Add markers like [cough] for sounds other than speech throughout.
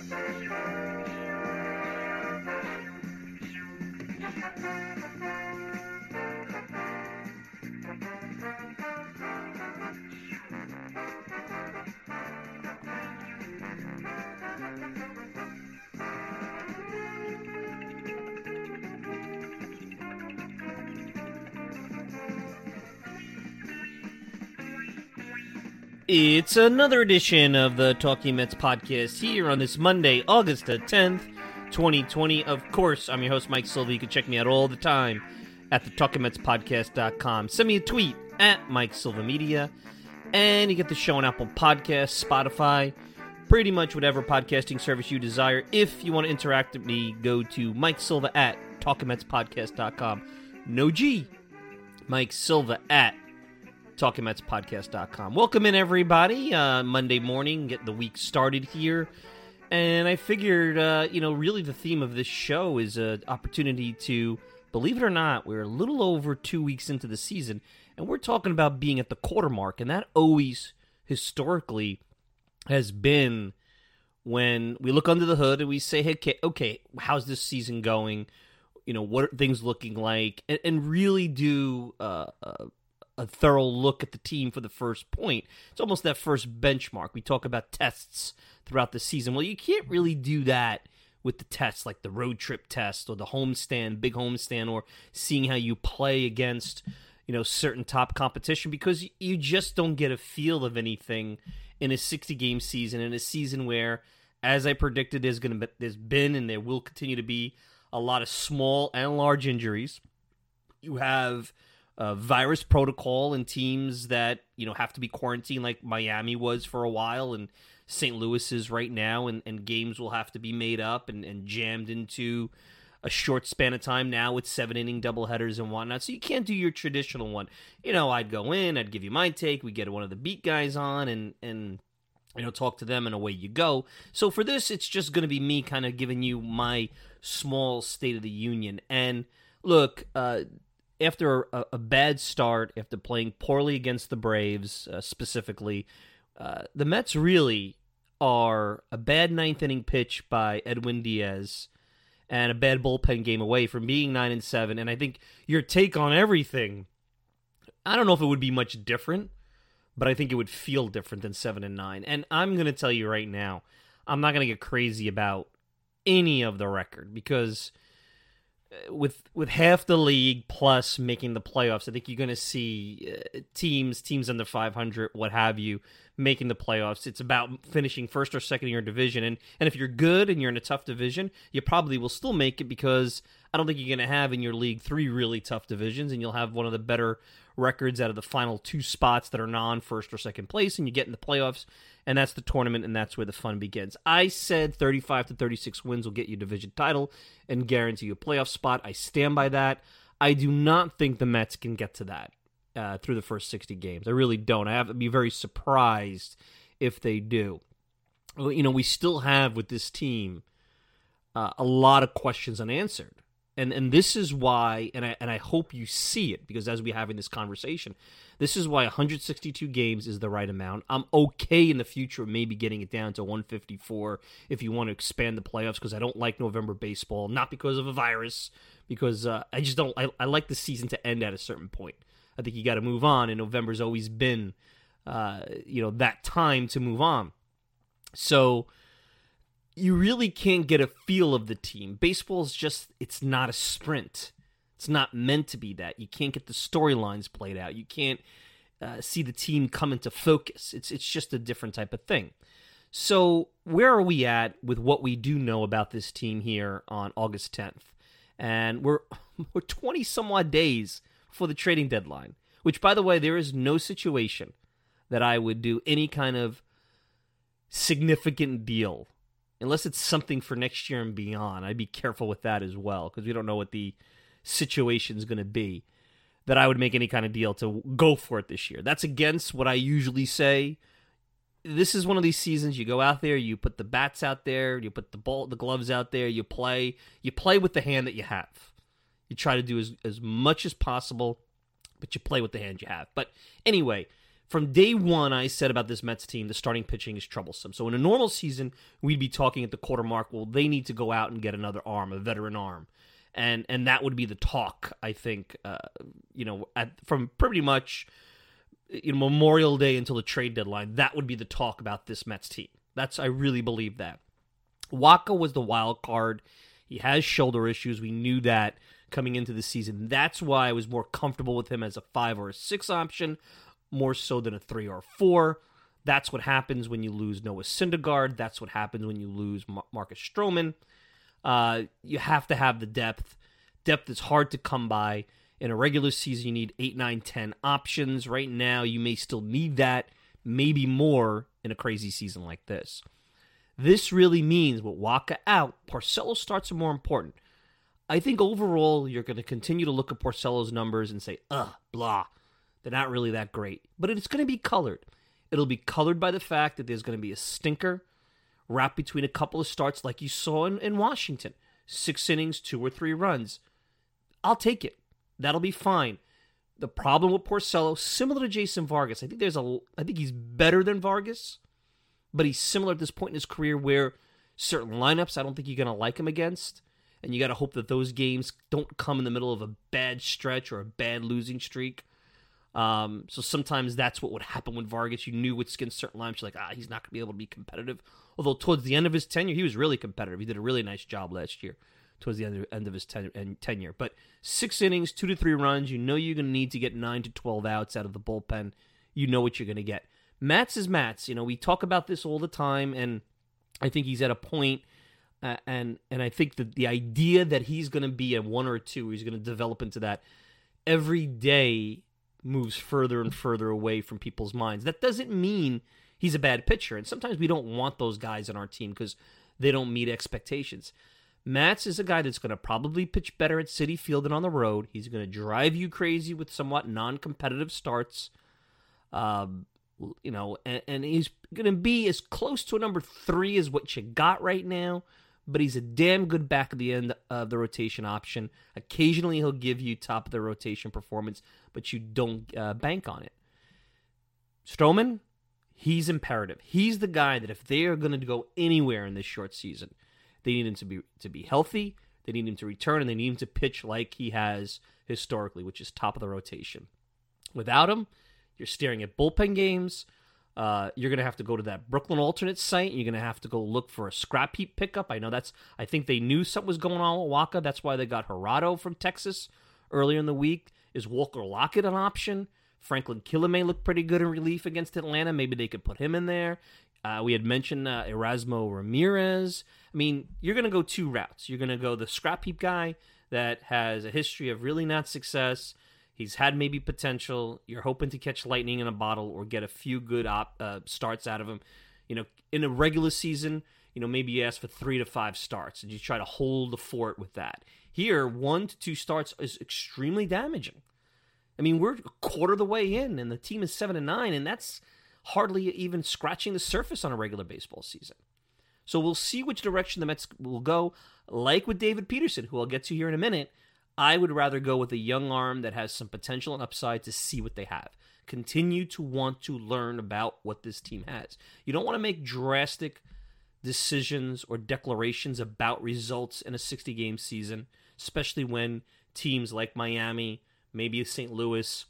Thank you. It's another edition of the Talking Mets podcast here on this Monday, August the 10th, 2020. Of course, I'm your host, Mike Silva. You can check me out all the time at the TalkingMetsPodcast.com. Send me a tweet at Mike Silva Media, and you get the show on Apple Podcasts, Spotify, pretty much whatever podcasting service you desire. If you want to interact with me, go to Mike Silva at TalkingMetsPodcast.com. No G. Mike Silva at TalkingMetsPodcast.com. Welcome in, everybody. Uh, Monday morning, get the week started here. And I figured, uh, you know, really the theme of this show is an opportunity to, believe it or not, we're a little over two weeks into the season, and we're talking about being at the quarter mark. And that always, historically, has been when we look under the hood and we say, hey, okay, okay how's this season going? You know, what are things looking like? And, and really do uh, uh, a thorough look at the team for the first point. It's almost that first benchmark. We talk about tests throughout the season. Well, you can't really do that with the tests like the road trip test or the homestand, big homestand, or seeing how you play against you know certain top competition because you just don't get a feel of anything in a 60 game season in a season where as i predicted there's going to be there's been and there will continue to be a lot of small and large injuries you have virus protocol and teams that you know have to be quarantined, like Miami was for a while, and St. Louis is right now, and, and games will have to be made up and, and jammed into a short span of time now with seven inning doubleheaders and whatnot. So you can't do your traditional one. You know, I'd go in, I'd give you my take, we get one of the beat guys on, and and you know talk to them, and away you go. So for this, it's just going to be me kind of giving you my small State of the Union. And look, uh, after a, a, bad start, after playing poorly against the Braves uh, specifically, uh, the Mets really are a bad ninth inning pitch by Edwin Diaz and a bad bullpen game away from being nine and seven. And I think your take on everything, I don't know if it would be much different, but I think it would feel different than seven and nine. And I'm going to tell you right now, I'm not going to get crazy about any of the record because with with half the league plus making the playoffs, I think you're going to see uh, teams teams under 500, what have you, making the playoffs. It's about finishing first or second in your division, and and if you're good and you're in a tough division, you probably will still make it because I don't think you're going to have in your league three really tough divisions, and you'll have one of the better records out of the final two spots that are non first or second place, and you get in the playoffs and that's the tournament, and that's where the fun begins. I said 35 to 36 wins will get you division title and guarantee you a playoff spot. I stand by that. I do not think the Mets can get to that uh, through the first 60 games. I really don't. I have to be very surprised if they do. You know, we still have with this team uh, a lot of questions unanswered. And, and this is why, and I, and I hope you see it because as we have in this conversation, this is why 162 games is the right amount. I'm okay in the future, maybe getting it down to 154 if you want to expand the playoffs because I don't like November baseball, not because of a virus, because uh, I just don't. I, I like the season to end at a certain point. I think you got to move on, and November's always been, uh, you know, that time to move on. So you really can't get a feel of the team. Baseball's just it's not a sprint. It's not meant to be that. You can't get the storylines played out. You can't uh, see the team come into focus. It's it's just a different type of thing. So where are we at with what we do know about this team here on August 10th? And we're [laughs] we're 20 some odd days for the trading deadline. Which, by the way, there is no situation that I would do any kind of significant deal unless it's something for next year and beyond. I'd be careful with that as well because we don't know what the situation is going to be that I would make any kind of deal to go for it this year. That's against what I usually say. This is one of these seasons you go out there, you put the bats out there, you put the ball, the gloves out there, you play, you play with the hand that you have. You try to do as, as much as possible, but you play with the hand you have. But anyway, from day one, I said about this Mets team, the starting pitching is troublesome. So in a normal season, we'd be talking at the quarter mark, well, they need to go out and get another arm, a veteran arm. And and that would be the talk, I think, uh, you know, at, from pretty much you know, Memorial Day until the trade deadline. That would be the talk about this Mets team. That's I really believe that. Wacha was the wild card. He has shoulder issues. We knew that coming into the season. That's why I was more comfortable with him as a five or a six option, more so than a three or a four. That's what happens when you lose Noah Syndergaard. That's what happens when you lose Marcus Stroman. Uh, you have to have the depth. Depth is hard to come by. In a regular season, you need 8, 9, 10 options. Right now, you may still need that, maybe more in a crazy season like this. This really means with Wacha out, Porcello starts are more important. I think overall, you're going to continue to look at Porcello's numbers and say, ugh, blah. They're not really that great. But it's going to be colored. It'll be colored by the fact that there's going to be a stinker wrapped between a couple of starts like you saw in, in Washington. Six innings, two or three runs. I'll take it. That'll be fine. The problem with Porcello, similar to Jason Vargas, I think there's a I think he's better than Vargas, but he's similar at this point in his career where certain lineups I don't think you're gonna like him against. And you gotta hope that those games don't come in the middle of a bad stretch or a bad losing streak. Um, so sometimes that's what would happen with Vargas. You knew with skin certain lines, you're like, ah, he's not gonna be able to be competitive. Although towards the end of his tenure, he was really competitive. He did a really nice job last year towards the end of, end of his ten, tenure. But six innings, two to three runs. You know you're going to need to get nine to twelve outs out of the bullpen. You know what you're going to get. Matz is Matz. You know we talk about this all the time, and I think he's at a point, uh, and and I think that the idea that he's going to be a one or a two, he's going to develop into that every day moves further and further away from people's minds. That doesn't mean he's a bad pitcher, and sometimes we don't want those guys on our team because they don't meet expectations. Matz is a guy that's going to probably pitch better at Citi Field than on the road. He's going to drive you crazy with somewhat non-competitive starts. Um, you know, and, and he's going to be as close to a number three as what you got right now. But he's a damn good back of the end of the rotation option. Occasionally, he'll give you top of the rotation performance, but you don't uh, bank on it. Stroman, he's imperative. He's the guy that if they are going to go anywhere in this short season – they need him to be to be healthy. They need him to return, and they need him to pitch like he has historically, which is top of the rotation. Without him, you're staring at bullpen games. Uh, you're going to have to go to that Brooklyn alternate site. You're going to have to go look for a scrap heap pickup. I know that's. I think they knew something was going on with Wacha. That's why they got Jurado from Texas earlier in the week. Is Walker Lockett an option? Franklin Kilome looked pretty good in relief against Atlanta. Maybe they could put him in there. Uh, we had mentioned uh, Erasmo Ramirez. I mean, you're going to go two routes. You're going to go the scrap heap guy that has a history of really not success. He's had maybe potential. You're hoping to catch lightning in a bottle or get a few good op, uh, starts out of him. You know, in a regular season, you know, maybe you ask for three to five starts and you try to hold the fort with that. Here, one to two starts is extremely damaging. I mean, we're a quarter of the way in, and the team is seven and nine, and that's hardly even scratching the surface on a regular baseball season. So we'll see which direction the Mets will go. Like with David Peterson, who I'll get to here in a minute, I would rather go with a young arm that has some potential and upside to see what they have. Continue to want to learn about what this team has. You don't want to make drastic decisions or declarations about results in a 60 game season, especially when teams like Miami, maybe St. Louis,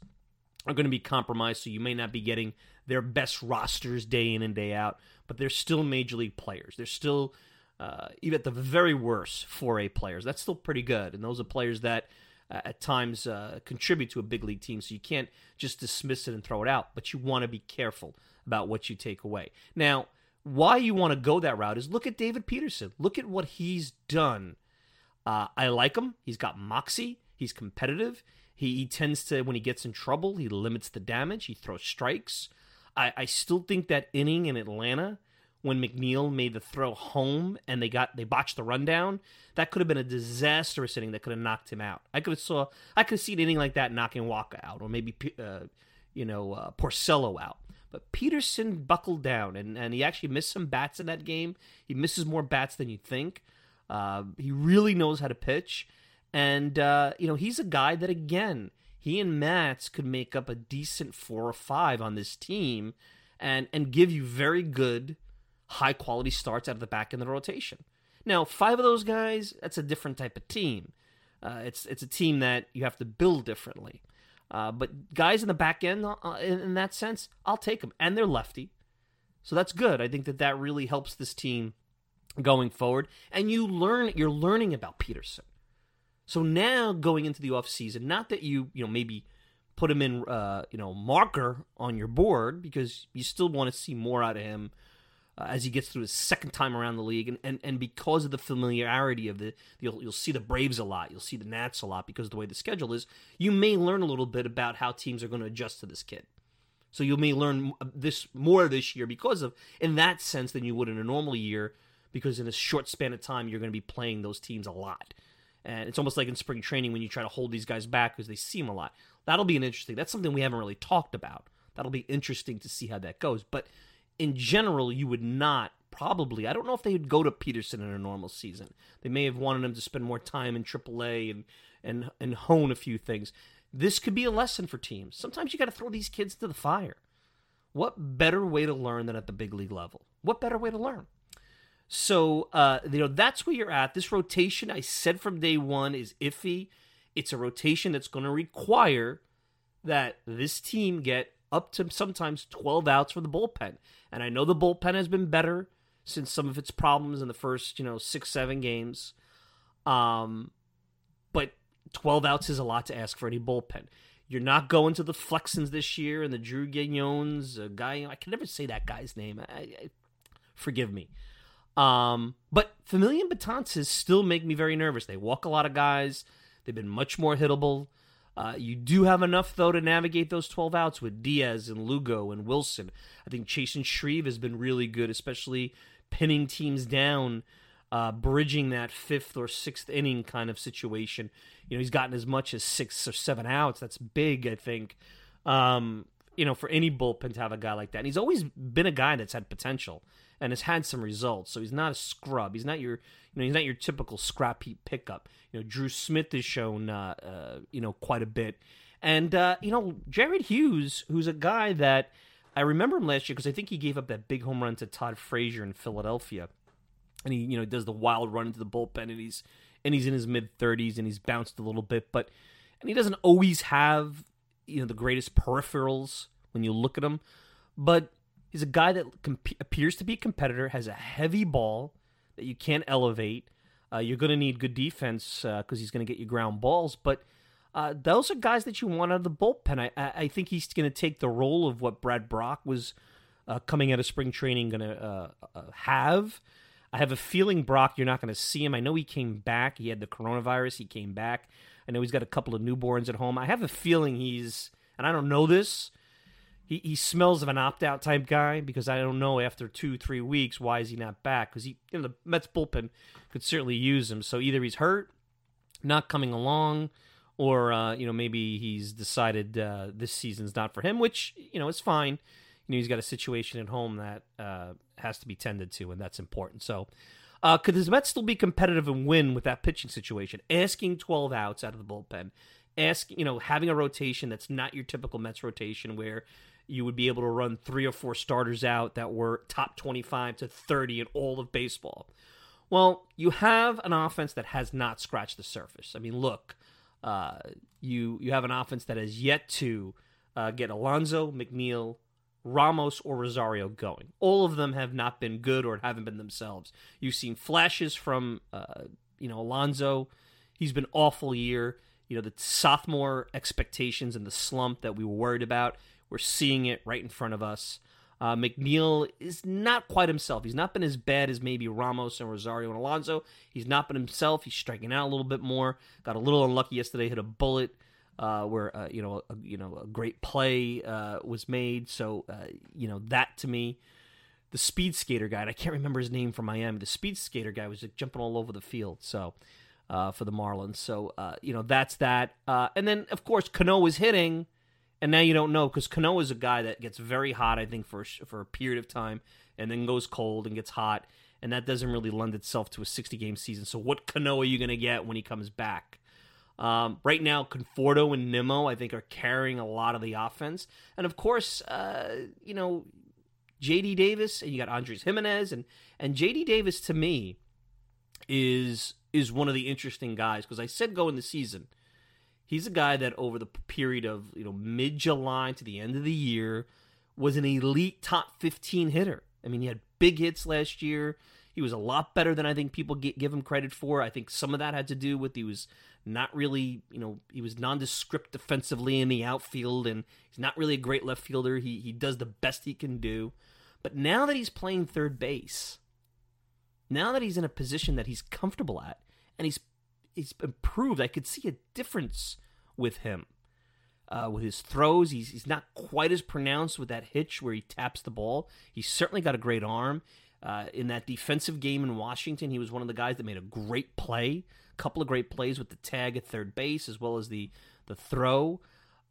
are going to be compromised, so you may not be getting their best rosters day in and day out, but they're still major league players. They're still, uh, even at the very worst, 4A players. That's still pretty good. And those are players that uh, at times uh, contribute to a big league team. So you can't just dismiss it and throw it out, but you want to be careful about what you take away. Now, why you want to go that route is look at David Peterson. Look at what he's done. Uh, I like him. He's got moxie. He's competitive. He, he, tends to, when he gets in trouble, he limits the damage. He throws strikes. I, I still think that inning in Atlanta when McNeil made the throw home and they got they botched the rundown, that could have been a disastrous inning that could have knocked him out. I could have saw I could have seen an inning like that knocking Wacha out or maybe uh, you know uh, Porcello out. But Peterson buckled down and, and he actually missed some bats in that game. He misses more bats than you think. Uh, he really knows how to pitch, and uh, you know he's a guy that again he and Matz could make up a decent four or five on this team and and give you very good high quality starts out of the back end of the rotation. Now, five of those guys, that's a different type of team. Uh, it's it's a team that you have to build differently. Uh, but guys in the back end, uh, in, in, that sense, I'll take them, and they're lefty, so that's good. I think that that really helps this team going forward. And you learn, you're learning about Peterson. So now going into the offseason, not that you you know maybe put him in uh, you know marker on your board because you still want to see more out of him uh, as he gets through his second time around the league, and, and, and because of the familiarity of the, you'll you'll see the Braves a lot, you'll see the Nats a lot because of the way the schedule is. You may learn a little bit about how teams are going to adjust to this kid. So you may learn this more this year because of in that sense than you would in a normal year, because in a short span of time you're going to be playing those teams a lot. And it's almost like in spring training when you try to hold these guys back because they see them a lot. That'll be an interesting. That's something we haven't really talked about. That'll be interesting to see how that goes. But in general, you would not probably. I don't know if they would go to Peterson in a normal season. They may have wanted him to spend more time in AAA and and and hone a few things. This could be a lesson for teams. Sometimes you got to throw these kids to the fire. What better way to learn than at the big league level? What better way to learn? So uh, you know that's where you're at. This rotation, I said from day one, is iffy. It's a rotation that's going to require that this team get up to sometimes 12 outs for the bullpen. And I know the bullpen has been better since some of its problems in the first, you know, six, seven games. Um, but 12 outs is a lot to ask for any bullpen. You're not going to the Flexens this year and the Drew Gagnons, a guy, I can never say that guy's name. I, I, forgive me. Um, but Familia and Betances still make me very nervous. They walk a lot of guys. They've been much more hittable. Uh, you do have enough though to navigate those 12 outs with Diaz and Lugo and Wilson. I think Chasen Shreve has been really good, especially pinning teams down, uh, bridging that fifth or sixth inning kind of situation. You know, he's gotten as much as six or seven outs. That's big, I think. Um, you know, for any bullpen to have a guy like that. And he's always been a guy that's had potential and has had some results. So he's not a scrub. He's not your, you know, he's not your typical scrap heap pickup. You know, Drew Smith has shown, uh, uh, you know, quite a bit, and uh, you know, Jared Hughes, who's a guy that I remember him last year because I think he gave up that big home run to Todd Frazier in Philadelphia, and he, you know, does the wild run into the bullpen, and he's and he's in his mid thirties, and he's bounced a little bit, but and he doesn't always have you know the greatest peripherals when you look at him, but he's a guy that comp- appears to be a competitor, has a heavy ball that you can't elevate. Uh, you're going to need good defense because uh, he's going to get you ground balls, but uh, those are guys that you want out of the bullpen. I, I, think he's going to take the role of what Brad Brach was uh, coming out of spring training going to uh, uh, have. I have a feeling Brock, you're not going to see him. I know he came back. He had the coronavirus. He came back. I know he's got a couple of newborns at home. I have a feeling he's, and I don't know this, he, he smells of an opt out type guy because I don't know after two three weeks why is he not back? Because he you know the Mets bullpen could certainly use him. So either he's hurt not coming along or uh, you know maybe he's decided uh, this season's not for him which you know is fine. You know he's got a situation at home that uh, has to be tended to and that's important. So uh, could the Mets still be competitive and win with that pitching situation asking 12 outs out of the bullpen ask you know having a rotation that's not your typical Mets rotation where you would be able to run three or four starters out that were top 25 to 30 in all of baseball. Well, you have an offense that has not scratched the surface. I mean, look, uh, you you have an offense that has yet to uh, get Alonso, McNeil, Ramos, or Rosario going. All of them have not been good or haven't been themselves. You've seen flashes from uh, you know Alonso. He's been awful year. You know the sophomore expectations and the slump that we were worried about. We're seeing it right in front of us. Uh, McNeil is not quite himself. He's not been as bad as maybe Ramos and Rosario and Alonso. He's not been himself. He's striking out a little bit more. Got a little unlucky yesterday. Hit a bullet uh, where uh, you know a, you know a great play uh, was made. So uh, you know that to me, the speed skater guy. I can't remember his name from Miami. The speed skater guy was like, jumping all over the field. So. Uh, for the Marlins, so you know that's that, and then of course Cano was hitting, and now you don't know because Cano is a guy that gets very hot, I think, for for a period of time, and then goes cold and gets hot, and that doesn't really lend itself to a 60 game season. So what Cano are you going to get when he comes back? Um, right now, Conforto and Nimmo, I think, are carrying a lot of the offense. And of course, uh, you know, JD Davis and you got Andres Gimenez and and JD Davis to me is is one of the interesting guys because I said go in the season. He's a guy that over the period of you know mid July to the end of the year was an elite top 15 hitter. I mean, he had big hits last year. He was a lot better than I think people give him credit for. I think some of that had to do with he was not really, you know, he was nondescript defensively in the outfield, and he's not really a great left fielder. He he does the best he can do. But now that he's playing third base, now that he's in a position that he's comfortable at, and he's he's improved, I could see a difference with him. Uh, with his throws, he's he's not quite as pronounced with that hitch where he taps the ball. He's certainly got a great arm. Uh, in that defensive game in Washington, he was one of the guys that made a great play, couple of great plays with the tag at third base as well as the the throw.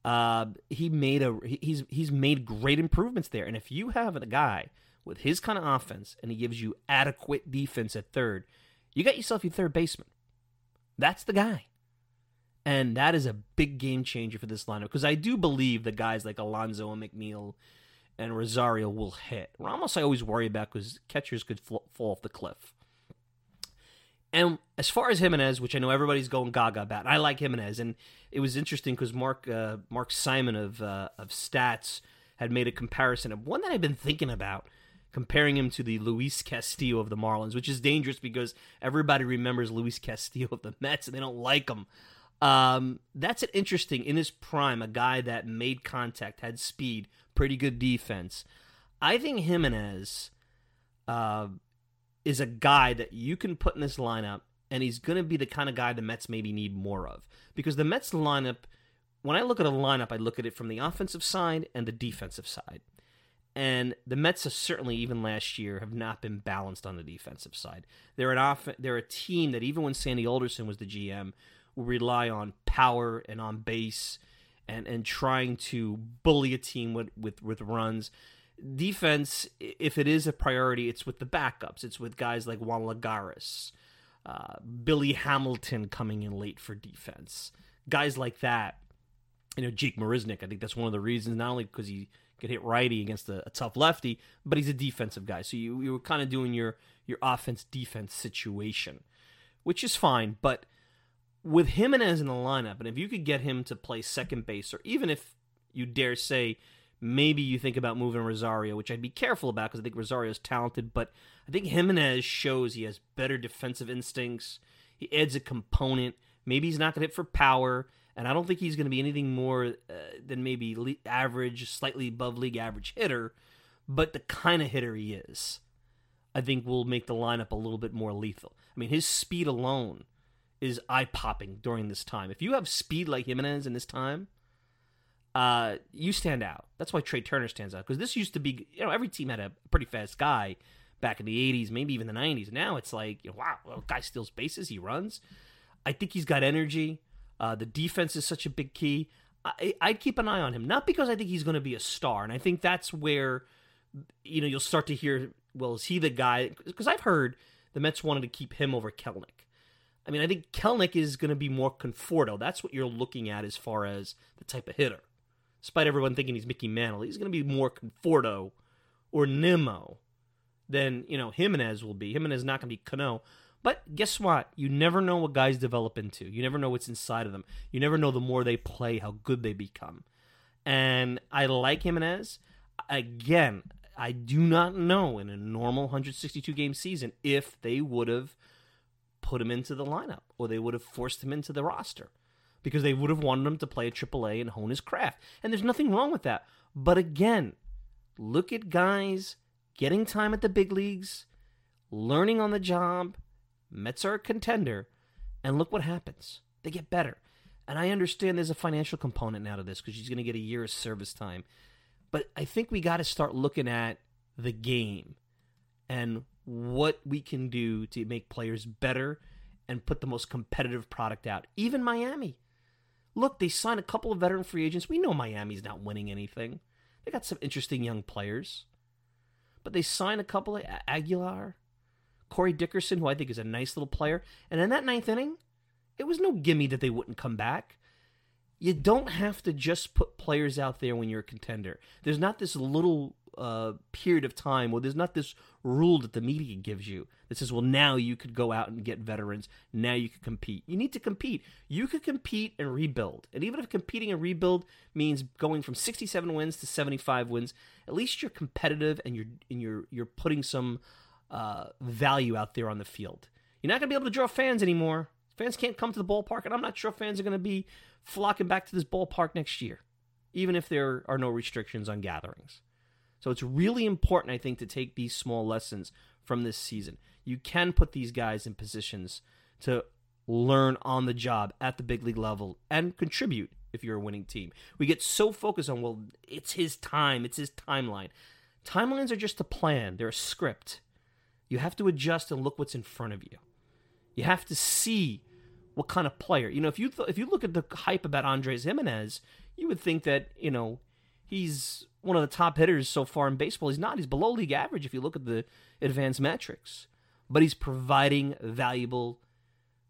Uh, he made a he's he's made great improvements there. And if you have a guy with his kind of offense and he gives you adequate defense at third, you got yourself your third baseman. That's the guy. And that is a big game changer for this lineup because I do believe the guys like Alonso and McNeil and Rosario will hit. Ramos, I always worry about because catchers could fall off the cliff. And as far as Gimenez, which I know everybody's going gaga about, I like Gimenez, and it was interesting because Mark uh, Mark Simon of uh, of Stats had made a comparison of one that I've been thinking about, comparing him to the Luis Castillo of the Marlins, which is dangerous because everybody remembers Luis Castillo of the Mets and they don't like him. Um, that's an interesting in his prime, a guy that made contact, had speed, pretty good defense. I think Gimenez. uh, is a guy that you can put in this lineup, and he's going to be the kind of guy the Mets maybe need more of. Because the Mets lineup, when I look at a lineup, I look at it from the offensive side and the defensive side. And the Mets have certainly, even last year, have not been balanced on the defensive side. They're an off- they're a team that even when Sandy Alderson was the GM, will rely on power and on base and and trying to bully a team with with, with runs. Defense, if it is a priority, it's with the backups. It's with guys like Juan Lagares, uh, Billy Hamilton coming in late for defense, guys like that. You know, Jake Marisnick. I think that's one of the reasons, not only because he could hit righty against a, a, tough lefty, but he's a defensive guy. So you you were kind of doing your your offense defense situation, which is fine. But with Gimenez in the lineup, and if you could get him to play second base, or even if you dare say maybe you think about moving Rosario, which I'd be careful about because I think Rosario's talented, but I think Gimenez shows he has better defensive instincts. He adds a component. Maybe he's not going to hit for power, and I don't think he's going to be anything more uh, than maybe le- average, slightly above league average hitter, but the kind of hitter he is, I think will make the lineup a little bit more lethal. I mean, his speed alone is eye popping during this time. If you have speed like Gimenez in this time, uh, you stand out. That's why Trea Turner stands out because this used to be, you know, every team had a pretty fast guy back in the '80s, maybe even the '90s. Now it's like, you know, wow, well, guy steals bases, he runs. I think he's got energy. Uh, the defense is such a big key. I, I'd keep an eye on him, not because I think he's going to be a star, and I think that's where, you know, you'll start to hear, well, is he the guy? Because I've heard the Mets wanted to keep him over Kelenic. I mean, I think Kelenic is going to be more Conforto. That's what you're looking at as far as the type of hitter. Despite everyone thinking he's Mickey Mantle, he's going to be more Conforto or Nimmo than, you know, Gimenez will be. Gimenez is not going to be Cano. But guess what? You never know what guys develop into. You never know what's inside of them. You never know the more they play, how good they become. And I like Gimenez. Again, I do not know in a normal 162 game season if they would have – put him into the lineup or they would have forced him into the roster because they would have wanted him to play at AAA and hone his craft. And there's nothing wrong with that. But again, look at guys getting time at the big leagues, learning on the job. Mets are a contender, and look what happens. They get better. And I understand there's a financial component now to this because she's going to get a year of service time. But I think we got to start looking at the game and what we can do to make players better and put the most competitive product out. Even Miami. Look, they signed a couple of veteran free agents. We know Miami's not winning anything. They got some interesting young players. But they signed a couple of Aguilar, Corey Dickerson, who I think is a nice little player. And in that ninth inning, it was no gimme that they wouldn't come back. You don't have to just put players out there when you're a contender. There's not this little uh, period of time where there's not this rule that the media gives you that says, well, now you could go out and get veterans. Now you can compete. You need to compete. You could compete and rebuild. And even if competing and rebuild means going from 67 wins to 75 wins, at least you're competitive and you're and you're you're putting some uh, value out there on the field. You're not going to be able to draw fans anymore. Fans can't come to the ballpark, and I'm not sure fans are going to be flocking back to this ballpark next year, even if there are no restrictions on gatherings. So it's really important, I think, to take these small lessons from this season. You can put these guys in positions to learn on the job at the big league level and contribute if you're a winning team. We get so focused on, well, it's his time, it's his timeline. Timelines are just a plan, they're a script. You have to adjust and look what's in front of you. You have to see what kind of player. You know, if you th- if you look at the hype about Andres Gimenez, you would think that you know he's one of the top hitters so far in baseball. He's not. He's below league average if you look at the advanced metrics. But he's providing valuable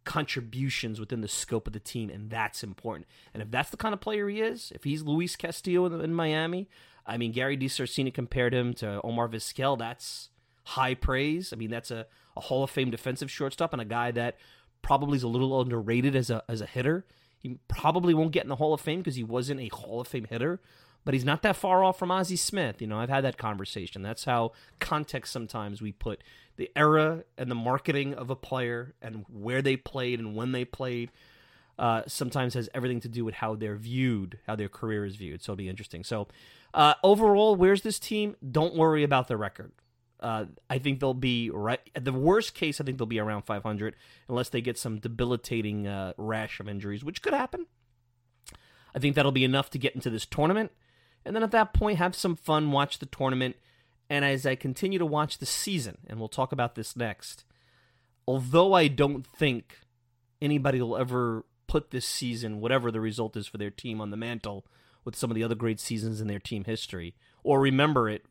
contributions within the scope of the team, and that's important. And if that's the kind of player he is, if he's Luis Castillo in, in Miami, I mean, Gary DiSarcina compared him to Omar Vizquel. That's high praise. I mean, that's a, a Hall of Fame defensive shortstop and a guy that probably is a little underrated as a as a hitter. He probably won't get in the Hall of Fame because he wasn't a Hall of Fame hitter, but he's not that far off from Ozzie Smith. You know, I've had that conversation. That's how context sometimes we put the era and the marketing of a player and where they played and when they played. Uh, sometimes has everything to do with how they're viewed, how their career is viewed. So it'll be interesting. So uh, overall, where's this team? Don't worry about the record. Uh, I think they'll be right. At the worst case, I think they'll be around 500 unless they get some debilitating uh, rash of injuries, which could happen. I think that'll be enough to get into this tournament. And then at that point, have some fun, watch the tournament. And as I continue to watch the season, and we'll talk about this next, although I don't think anybody will ever put this season, whatever the result is for their team, on the mantle with some of the other great seasons in their team history, or remember it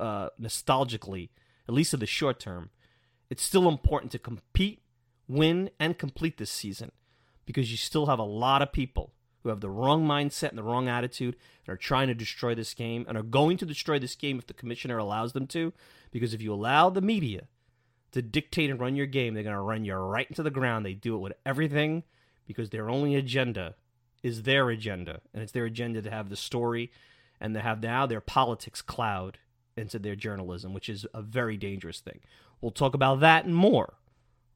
uh, nostalgically, at least in the short term, it's still important to compete, win, and complete this season because you still have a lot of people who have the wrong mindset and the wrong attitude and are trying to destroy this game and are going to destroy this game if the commissioner allows them to. Because if you allow the media to dictate and run your game, they're going to run you right into the ground. They do it with everything because their only agenda is their agenda. And it's their agenda to have the story and to have now their politics cloud into their journalism, which is a very dangerous thing. We'll talk about that and more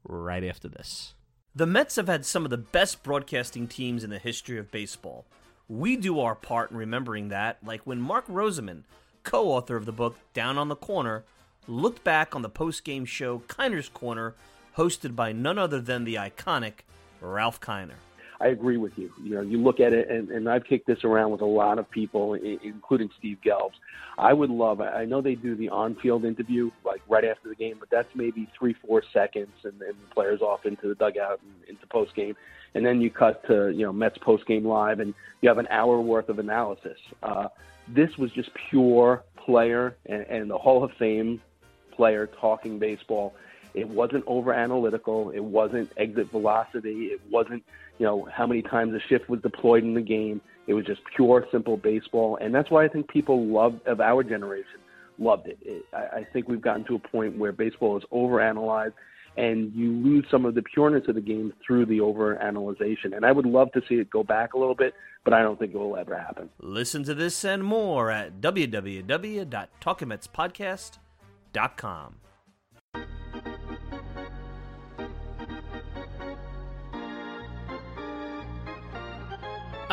right after this. The Mets have had some of the best broadcasting teams in the history of baseball. We do our part in remembering that, like when Mark Roseman, co author of the book Down on the Corner, looked back on the post game show Kiner's Corner, hosted by none other than the iconic Ralph Kiner. I agree with you. You know, you look at it, and, and I've kicked this around with a lot of people, including Steve Gelbs. I would love. I know they do the on-field interview like right after the game, but that's maybe three, four seconds, and then the players off into the dugout and into post game, and then you cut to you know Mets post game live, and you have an hour worth of analysis. Uh, this was just pure player and, and the Hall of Fame player talking baseball. It wasn't over analytical. It wasn't exit velocity. It wasn't you know, how many times a shift was deployed in the game. It was just pure, simple baseball, and that's why I think people love of our generation loved it. it I, I think we've gotten to a point where baseball is overanalyzed, and you lose some of the pureness of the game through the overanalyzation. And I would love to see it go back a little bit, but I don't think it will ever happen. Listen to this and more at www.talkingmetspodcast.com.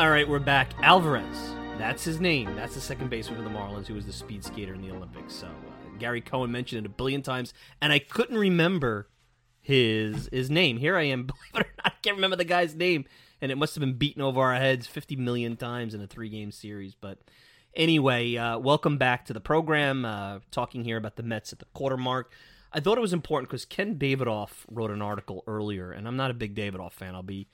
All right, we're back. Alvarez. That's his name. That's the second baseman for the Marlins, who was the speed skater in the Olympics. So uh, Gary Cohen mentioned it a billion times, and I couldn't remember his his name. Here I am, [laughs] believe it or not, I can't remember the guy's name, and it must have been beaten over our heads 50 million times in a three game series. But anyway, uh, welcome back to the program. Uh, talking here about the Mets at the quarter mark. I thought it was important because Ken Davidoff wrote an article earlier, and I'm not a big Davidoff fan. I'll be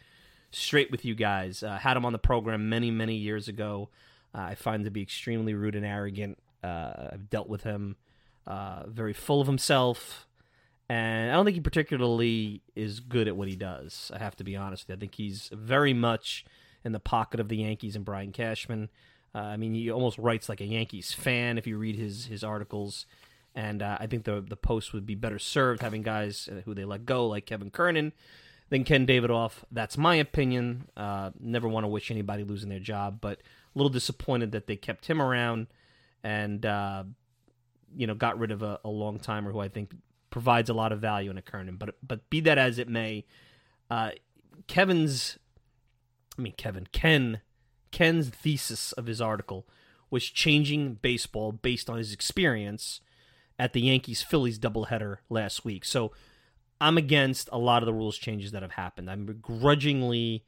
straight with you guys. Uh, had him on the program many, many years ago. Uh, I find him to be extremely rude and arrogant. Uh, I've dealt with him, uh, very full of himself, And I don't think he particularly is good at what he does. I have to be honest. I think he's very much in the pocket of the Yankees and Brian Cashman. Uh, I mean, he almost writes like a Yankees fan if you read his his articles. And uh, I think the the post would be better served having guys who they let go like Kevin Kernan than Ken Davidoff. That's my opinion. Uh, never want to wish anybody losing their job, but a little disappointed that they kept him around and uh, you know got rid of a, a long timer who I think provides a lot of value in a Kernan. But but be that as it may, uh, Kevin's, I mean Kevin Ken Ken's thesis of his article was changing baseball based on his experience at the Yankees Phillies doubleheader last week. So I'm against a lot of the rules changes that have happened. I'm begrudgingly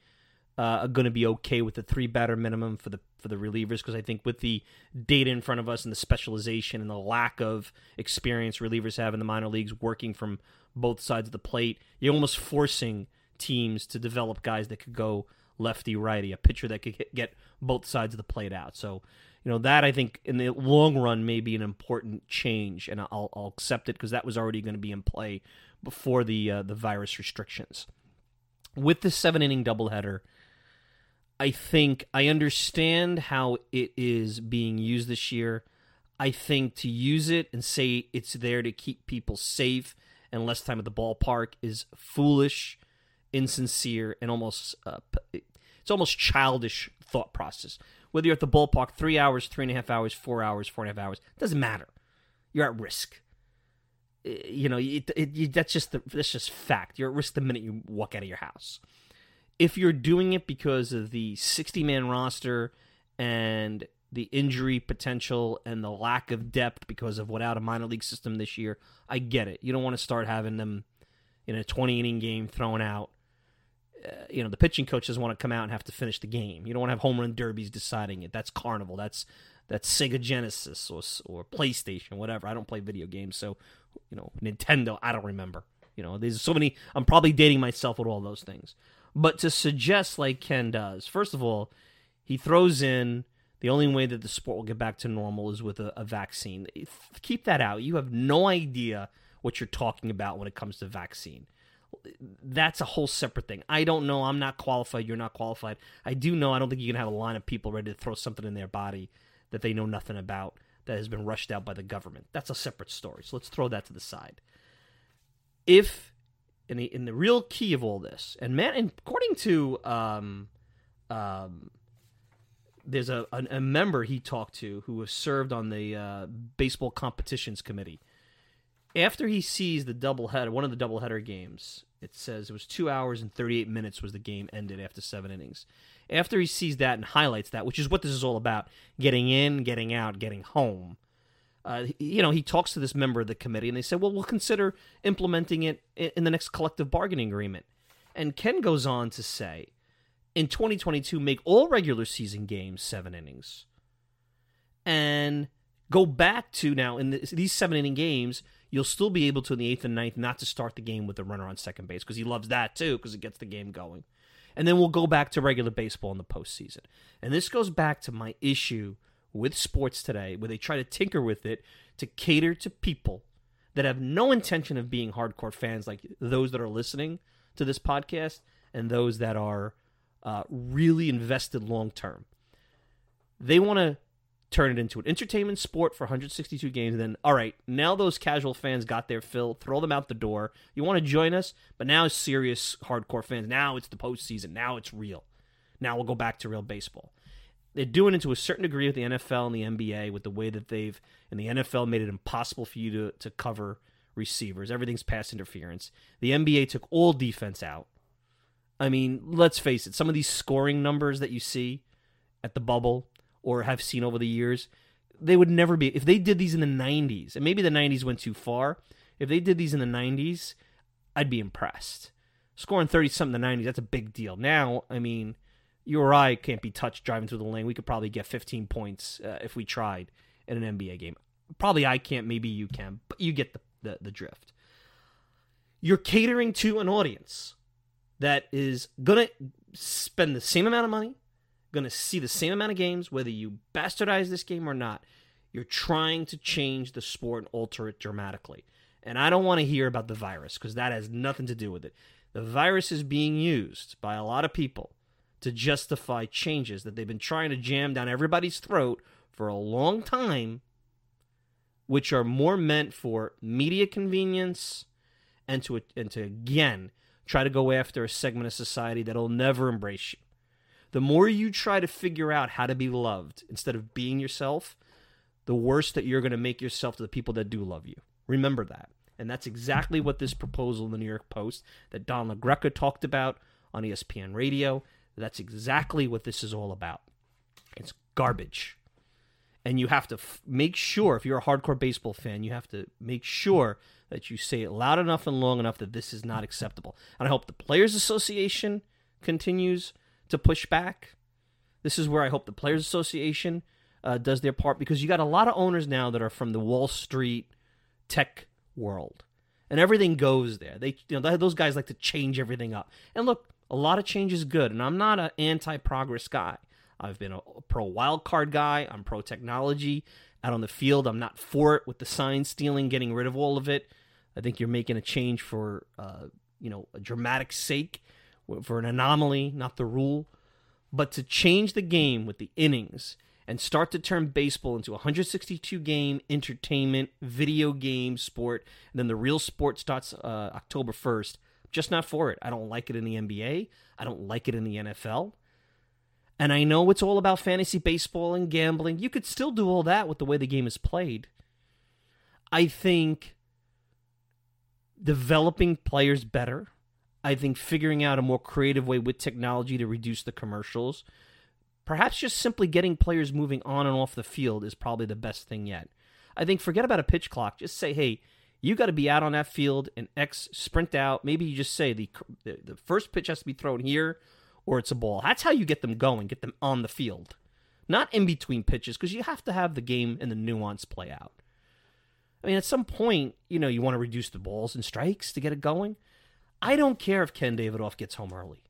uh, going to be okay with the three batter minimum for the for the relievers because I think with the data in front of us and the specialization and the lack of experience relievers have in the minor leagues working from both sides of the plate, you're almost forcing teams to develop guys that could go lefty righty, a pitcher that could get both sides of the plate out. So, you know that I think in the long run may be an important change, and I'll, I'll accept it because that was already going to be in play before the uh, the virus restrictions. With the seven inning doubleheader, I think I understand how it is being used this year. I think to use it and say it's there to keep people safe and less time at the ballpark is foolish, insincere, and almost uh, it's almost childish thought process. Whether you're at the ballpark three hours, three and a half hours, four hours, four and a half hours, doesn't matter. You're at risk eh, you know, it, it, that's just the, that's just fact. You're at risk the minute you walk out of your house. If you're doing it because of the 60 man roster and the injury potential and the lack of depth because of without a minor league system this year, I get it. You don't want to start having them in a 20 inning game thrown out. Uh, you know, the pitching coach doesn't want to come out and have to finish the game. You don't want to have home run derbies deciding it. That's carnival. That's that's Sega Genesis or or PlayStation, whatever. I don't play video games, so you know, Nintendo, I don't remember. You know, there's so many. I'm probably dating myself with all those things. But to suggest like Ken does, first of all, he throws in the only way that the sport will get back to normal is with a, a vaccine. Keep that out. You have no idea what you're talking about when it comes to vaccine. That's a whole separate thing. I don't know. I'm not qualified. You're not qualified. I do know. I don't think you can have a line of people ready to throw something in their body that they know nothing about that has been rushed out by the government. That's a separate story. So let's throw that to the side. If in the in the real key of all this, and man, according to um, um, there's a, a, a member he talked to who was served on the uh, baseball competitions committee. After he sees the double doubleheader, one of the doubleheader games, it says it was two hours and 38 minutes was the game ended after seven innings after he sees that and highlights that, which is what this is all about getting in, getting out, getting home. Uh, you know, he talks to this member of the committee, and they said, "Well, we'll consider implementing it in the next collective bargaining agreement." And Ken goes on to say, "In 2022, make all regular season games seven innings, and go back to now in the, these seven inning games." You'll still be able to in the eighth and ninth not to start the game with a runner on second base because he loves that too because it gets the game going and then we'll go back to regular baseball in the postseason. And this goes back to my issue with sports today, where they try to tinker with it to cater to people that have no intention of being hardcore fans, like those that are listening to this podcast and those that are uh, really invested long term. They want to turn it into an entertainment sport for 162 games. And then, all right, now those casual fans got their fill. Throw them out the door. You want to join us, but now serious hardcore fans. Now it's the postseason. Now it's real. Now we'll go back to real baseball. They're doing it to a certain degree with the NFL and the NBA with the way that they've and the NFL made it impossible for you to to cover receivers. Everything's pass interference. The NBA took all defense out. I mean, let's face it. Some of these scoring numbers that you see at the bubble or have seen over the years, they would never be. If they did these in the 90s, and maybe the 90s went too far, if they did these in the 90s, I'd be impressed. Scoring 30 something in the 90s, that's a big deal. Now, I mean, you or I can't be touched driving through the lane. We could probably get 15 points uh, if we tried in an NBA game. Probably I can't, maybe you can, but you get the, the, the drift. You're catering to an audience that is going to spend the same amount of money, going to see the same amount of games, whether you bastardize this game or not. You're trying to change the sport and alter it dramatically. And I don't want to hear about the virus because that has nothing to do with it. The virus is being used by a lot of people to justify changes that they've been trying to jam down everybody's throat for a long time, which are more meant for media convenience and to and to again try to go after a segment of society that'll never embrace you. The more you try to figure out how to be loved instead of being yourself, the worse that you're going to make yourself to the people that do love you. Remember that. And that's exactly what this proposal in the New York Post that Don LaGreca talked about on ESPN Radio. That's exactly what this is all about. It's garbage. And you have to f- make sure, if you're a hardcore baseball fan, you have to make sure that you say it loud enough and long enough that this is not acceptable. And I hope the Players Association continues to push back. This is where I hope the Players Association uh, does their part because you got a lot of owners now that are from the Wall Street tech world, and everything goes there. They, you know, those guys like to change everything up. And look, a lot of change is good, and I'm not an anti-progress guy. I've been a pro wild card guy. I'm pro technology out on the field. I'm not for it with the sign stealing, getting rid of all of it. I think you're making a change for, uh, you know, a dramatic sake, for an anomaly, not the rule. But to change the game with the innings and start to turn baseball into a 162 game entertainment video game sport, and then the real sport starts uh, October 1st. Just not for it. I don't like it in the NBA. I don't like it in the NFL. And I know it's all about fantasy baseball and gambling. You could still do all that with the way the game is played. I think developing players better. I think figuring out a more creative way with technology to reduce the commercials. Perhaps just simply getting players moving on and off the field is probably the best thing yet. I think forget about a pitch clock. Just say, hey, you got to be out on that field and X sprint out. Maybe you just say the, the the first pitch has to be thrown here or it's a ball. That's how you get them going, get them on the field. Not in between pitches because you have to have the game and the nuance play out. I mean, at some point, you know, you want to reduce the balls and strikes to get it going. I don't care if Ken Davidoff gets home early.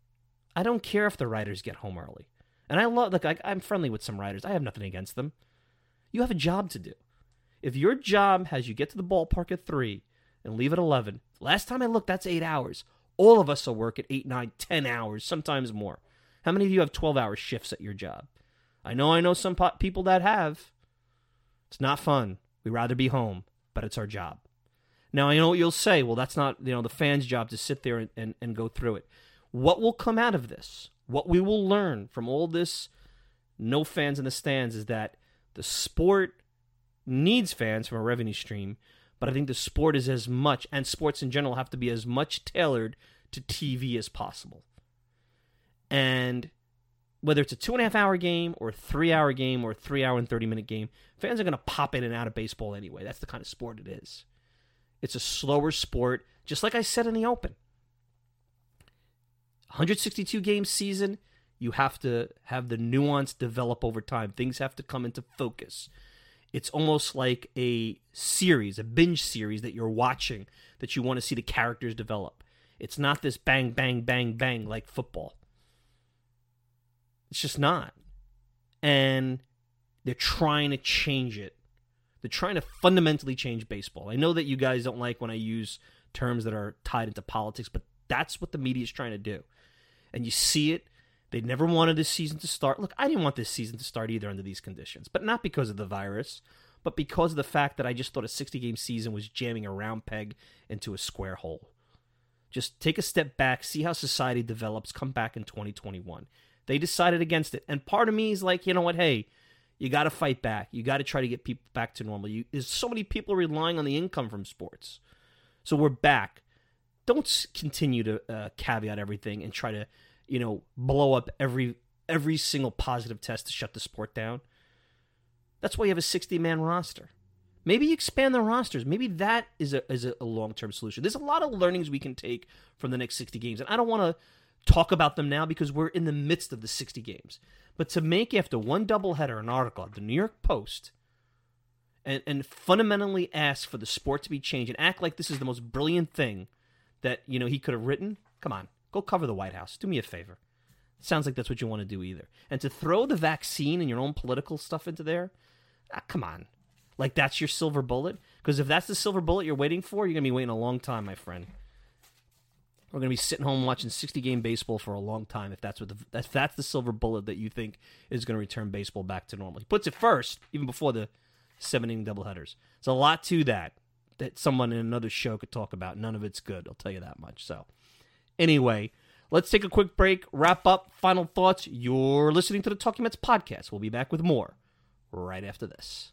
I don't care if the writers get home early. And I love, look, I, I'm friendly with some writers. I have nothing against them. You have a job to do. If your job has you get to the ballpark at 3 and leave at 11, last time I looked, that's eight hours. All of us will work at eight, nine, ten hours, sometimes more. How many of you have 12 hour shifts at your job? I know I know some po- people that have. It's not fun. We'd rather be home, but it's our job. Now, I know what you'll say. Well, that's not you know the fans' job to sit there and, and, and go through it. What will come out of this, what we will learn from all this no fans in the stands is that the sport needs fans from a revenue stream, but I think the sport is as much, and sports in general have to be as much tailored to TV as possible. And whether it's a two and a half hour game or a three hour game or a three hour and 30 minute game, fans are going to pop in and out of baseball anyway. That's the kind of sport it is. It's a slower sport, just like I said in the open. 162 game season, you have to have the nuance develop over time. Things have to come into focus. It's almost like a series, a binge series that you're watching that you want to see the characters develop. It's not this bang, bang, bang, bang like football. It's just not. And they're trying to change it. They're trying to fundamentally change baseball. I know that you guys don't like when I use terms that are tied into politics, but that's what the media is trying to do. And you see it. They never wanted this season to start. Look, I didn't want this season to start either under these conditions, but not because of the virus, but because of the fact that I just thought a 60 game season was jamming a round peg into a square hole. Just take a step back, see how society develops, come back in 2021. They decided against it. And part of me is like, you know what? Hey, you got to fight back. You got to try to get people back to normal. You, there's so many people relying on the income from sports. So we're back. Don't continue to uh, caveat everything and try to, you know, blow up every every single positive test to shut the sport down. That's why you have a 60 man roster. Maybe you expand the rosters. Maybe that is a is a long term solution. There's a lot of learnings we can take from the next 60 games, and I don't want to talk about them now because we're in the midst of the 60 games. But to make after one doubleheader an article at the New York Post and, and fundamentally ask for the sport to be changed and act like this is the most brilliant thing that you know he could have written, come on, go cover the White House. Do me a favor. sounds like that's what you want to do either. And to throw the vaccine and your own political stuff into there, ah, come on. Like that's your silver bullet? Because if that's the silver bullet you're waiting for, you're gonna be waiting a long time, my friend. We're gonna be sitting home watching 60 game baseball for a long time if that's what the if that's the silver bullet that you think is gonna return baseball back to normal. He puts it first, even before the seven inning doubleheaders. There's a lot to that that someone in another show could talk about. None of it's good. I'll tell you that much. So, anyway, let's take a quick break. Wrap up. Final thoughts. You're listening to the Talking Mets podcast. We'll be back with more right after this.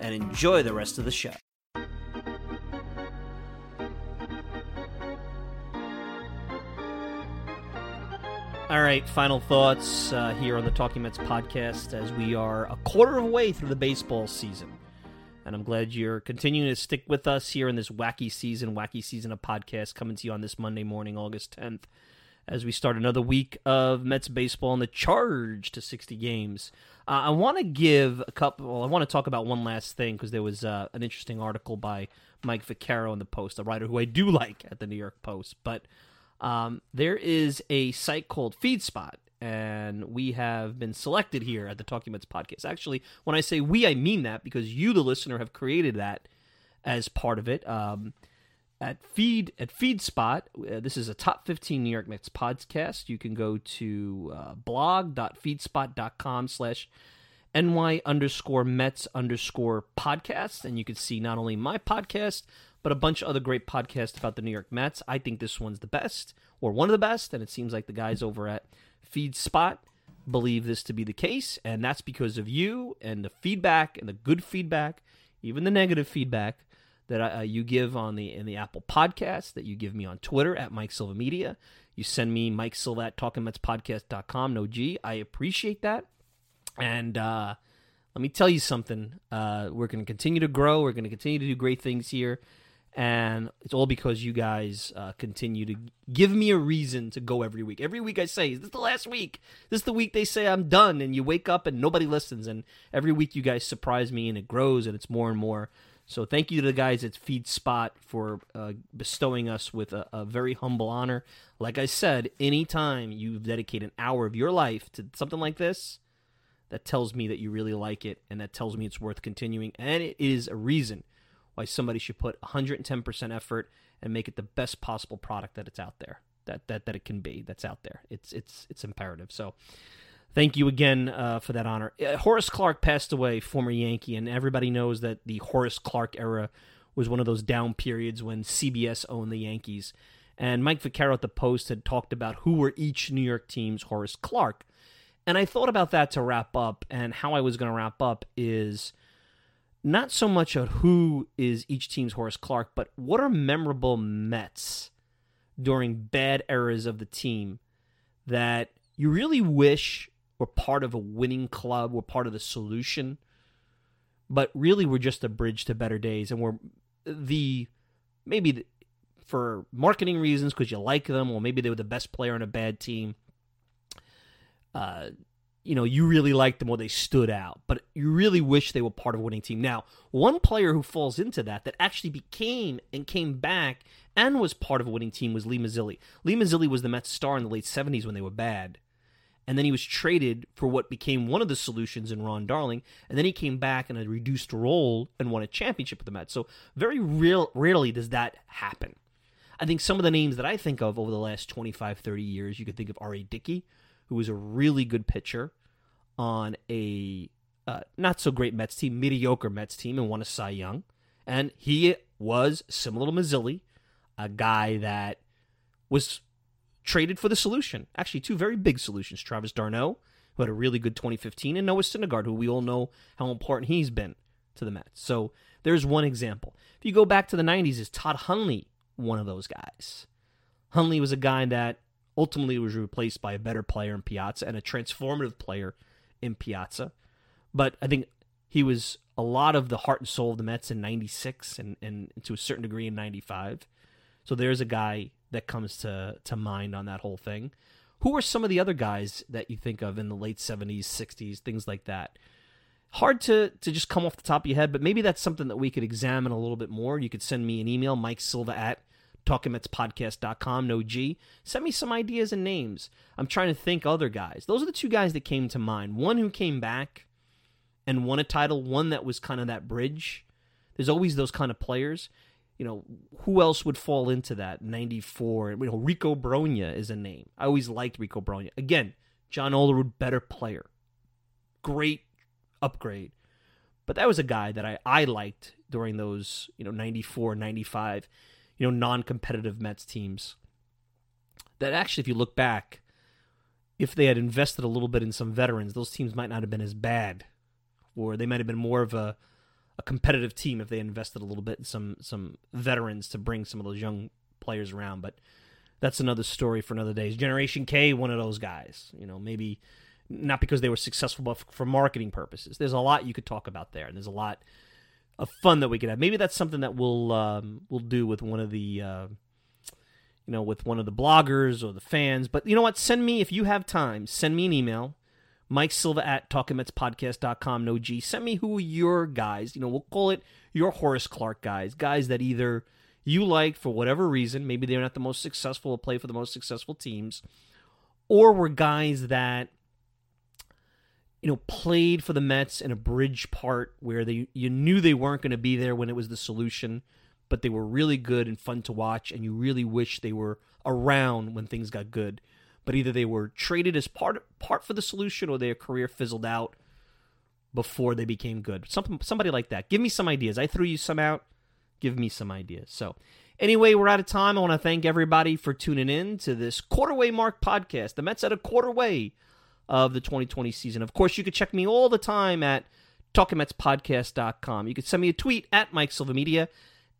and enjoy the rest of the show. All right, final thoughts uh, here on the Talking Mets podcast as we are a quarter of the way through the baseball season. And I'm glad you're continuing to stick with us here in this wacky season, wacky season of podcasts coming to you on this Monday morning, August 10th, as we start another week of Mets baseball and the charge to 60 games. Uh, I want to give a couple. Well, I want to talk about one last thing because there was uh, an interesting article by Mike Vaccaro in the Post, a writer who I do like at the New York Post. But um, there is a site called FeedSpot, and we have been selected here at the Talking Mets podcast. Actually, when I say we, I mean that because you, the listener, have created that as part of it. Um, at feed at feedspot uh, this is a top 15 new york mets podcast. You can go to uh, blog.feedspot.com slash ny underscore mets underscore podcast and you can see not only my podcast but a bunch of other great podcasts about the new york mets. I think this one's the best or one of the best and it seems like the guys over at feedspot believe this to be the case and that's because of you and the feedback and the good feedback even the negative feedback that uh, you give on the in the Apple Podcast, that you give me on Twitter at Mike Silva Media. You send me Mike Silva at talkingmetspodcast.com. No G. I appreciate that. And uh, let me tell you something. Uh, we're going to continue to grow. We're going to continue to do great things here. And it's all because you guys uh, continue to give me a reason to go every week. Every week I say, Is this the last week? This is the week they say I'm done. And you wake up and nobody listens. And every week you guys surprise me and it grows and it's more and more. So thank you to the guys at FeedSpot for uh, bestowing us with a, a, very humble honor. Like I said, anytime you dedicate an hour of your life to something like this, that tells me that you really like it, and that tells me it's worth continuing. And it is a reason why somebody should put 110% effort and make it the best possible product that it's out there. That, that that it can be that's out there. It's it's it's imperative. So thank you again uh, for that honor. Uh, Horace Clark passed away, former Yankee, and everybody knows that the Horace Clark era was one of those down periods when CBS owned the Yankees. And Mike Vaccaro at the Post had talked about who were each New York team's Horace Clark. And I thought about that to wrap up, and how I was going to wrap up is not so much of who is each team's Horace Clark, but what are memorable Mets during bad eras of the team that you really wish we're part of a winning club. We're part of the solution. But really, we're just a bridge to better days. And we're the maybe the, for marketing reasons because you like them, or maybe they were the best player on a bad team. Uh, you know, you really liked them or they stood out, but you really wish they were part of a winning team. Now, one player who falls into that that actually became and came back and was part of a winning team was Lee Mazzilli. Lee Mazzilli was the Mets star in the late 70s when they were bad and then he was traded for what became one of the solutions in Ron Darling, and then he came back in a reduced role and won a championship with the Mets. So very real, rarely does that happen. I think some of the names that I think of over the last 25, 30 years, you could think of R.A. Dickey, who was a really good pitcher on a uh, not so great Mets team, mediocre Mets team, and won a Cy Young. And he was similar to Mazzilli, a guy that was traded for the solution. Actually, two very big solutions. Travis d'Arnaud, who had a really good 2015, and Noah Syndergaard, who we all know how important he's been to the Mets. So there's one example. If you go back to the 90s, is Todd Hundley one of those guys? Hundley was a guy that ultimately was replaced by a better player in Piazza and a transformative player in Piazza. But I think He was a lot of the heart and soul of the Mets in 96 and, and to a certain degree in 95. So there's a guy that comes to, to mind on that whole thing. Who are some of the other guys that you think of in the late 70s, 60s, things like that? Hard to, to just come off the top of your head, but maybe that's something that we could examine a little bit more. You could send me an email, Mike Silva at talkingmetspodcast.com, no G. Send me some ideas and names. I'm trying to think other guys. Those are the two guys that came to mind. One who came back and won a title, one that was kind of that bridge. There's always those kind of players. You know, who else would fall into that? 94. You know, Rico Brogna is a name. I always liked Rico Brogna. Again, John Olerud, better player. Great upgrade. But that was a guy that I, I liked during those, you know, 94, 95 you know, non-competitive Mets teams. That actually, if you look back, if they had invested a little bit in some veterans, those teams might not have been as bad, or they might have been more of a, a competitive team if they invested a little bit in some some veterans to bring some of those young players around. But that's another story for another day. Generation K, one of those guys. You know, maybe not because they were successful, but for marketing purposes. There's a lot you could talk about there, and there's a lot of fun that we could have. Maybe that's something that we'll um, we'll do with one of the uh, you know with one of the bloggers or the fans. But you know what? Send me if you have time. Send me an email. Mike Silva at talkingmetspodcast.com. No G. Send me who your guys. You know, we'll call it your Horace Clark guys. Guys that either you like for whatever reason. Maybe they're not the most successful or play for the most successful teams, or were guys that you know, played for the Mets in a bridge part where they you knew they weren't going to be there when it was the solution, but they were really good and fun to watch, and you really wish they were around when things got good. But either they were traded as part part for the solution, or their career fizzled out before they became good. Something somebody like that. Give me some ideas. I threw you some out. Give me some ideas. So. Anyway, we're out of time. I want to thank everybody for tuning in to this quarterway mark podcast. The Mets at a quarter way of the 2020 season. Of course, you can check me all the time at talkingmetspodcast.com. You can send me a tweet at Mike Silva Media,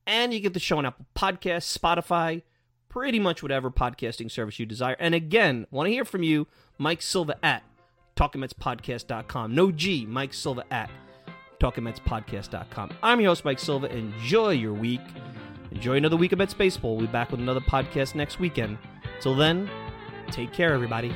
and you get the show on Apple Podcasts, Spotify, pretty much whatever podcasting service you desire. And again, want to hear from you, Mike Silva at talkingmetspodcast.com. No G, Mike Silva at talkingmetspodcast.com. I'm your host, Mike Silva. Enjoy your week. Enjoy another week of Mets Baseball. We'll be back with another podcast next weekend. Till then, take care, everybody.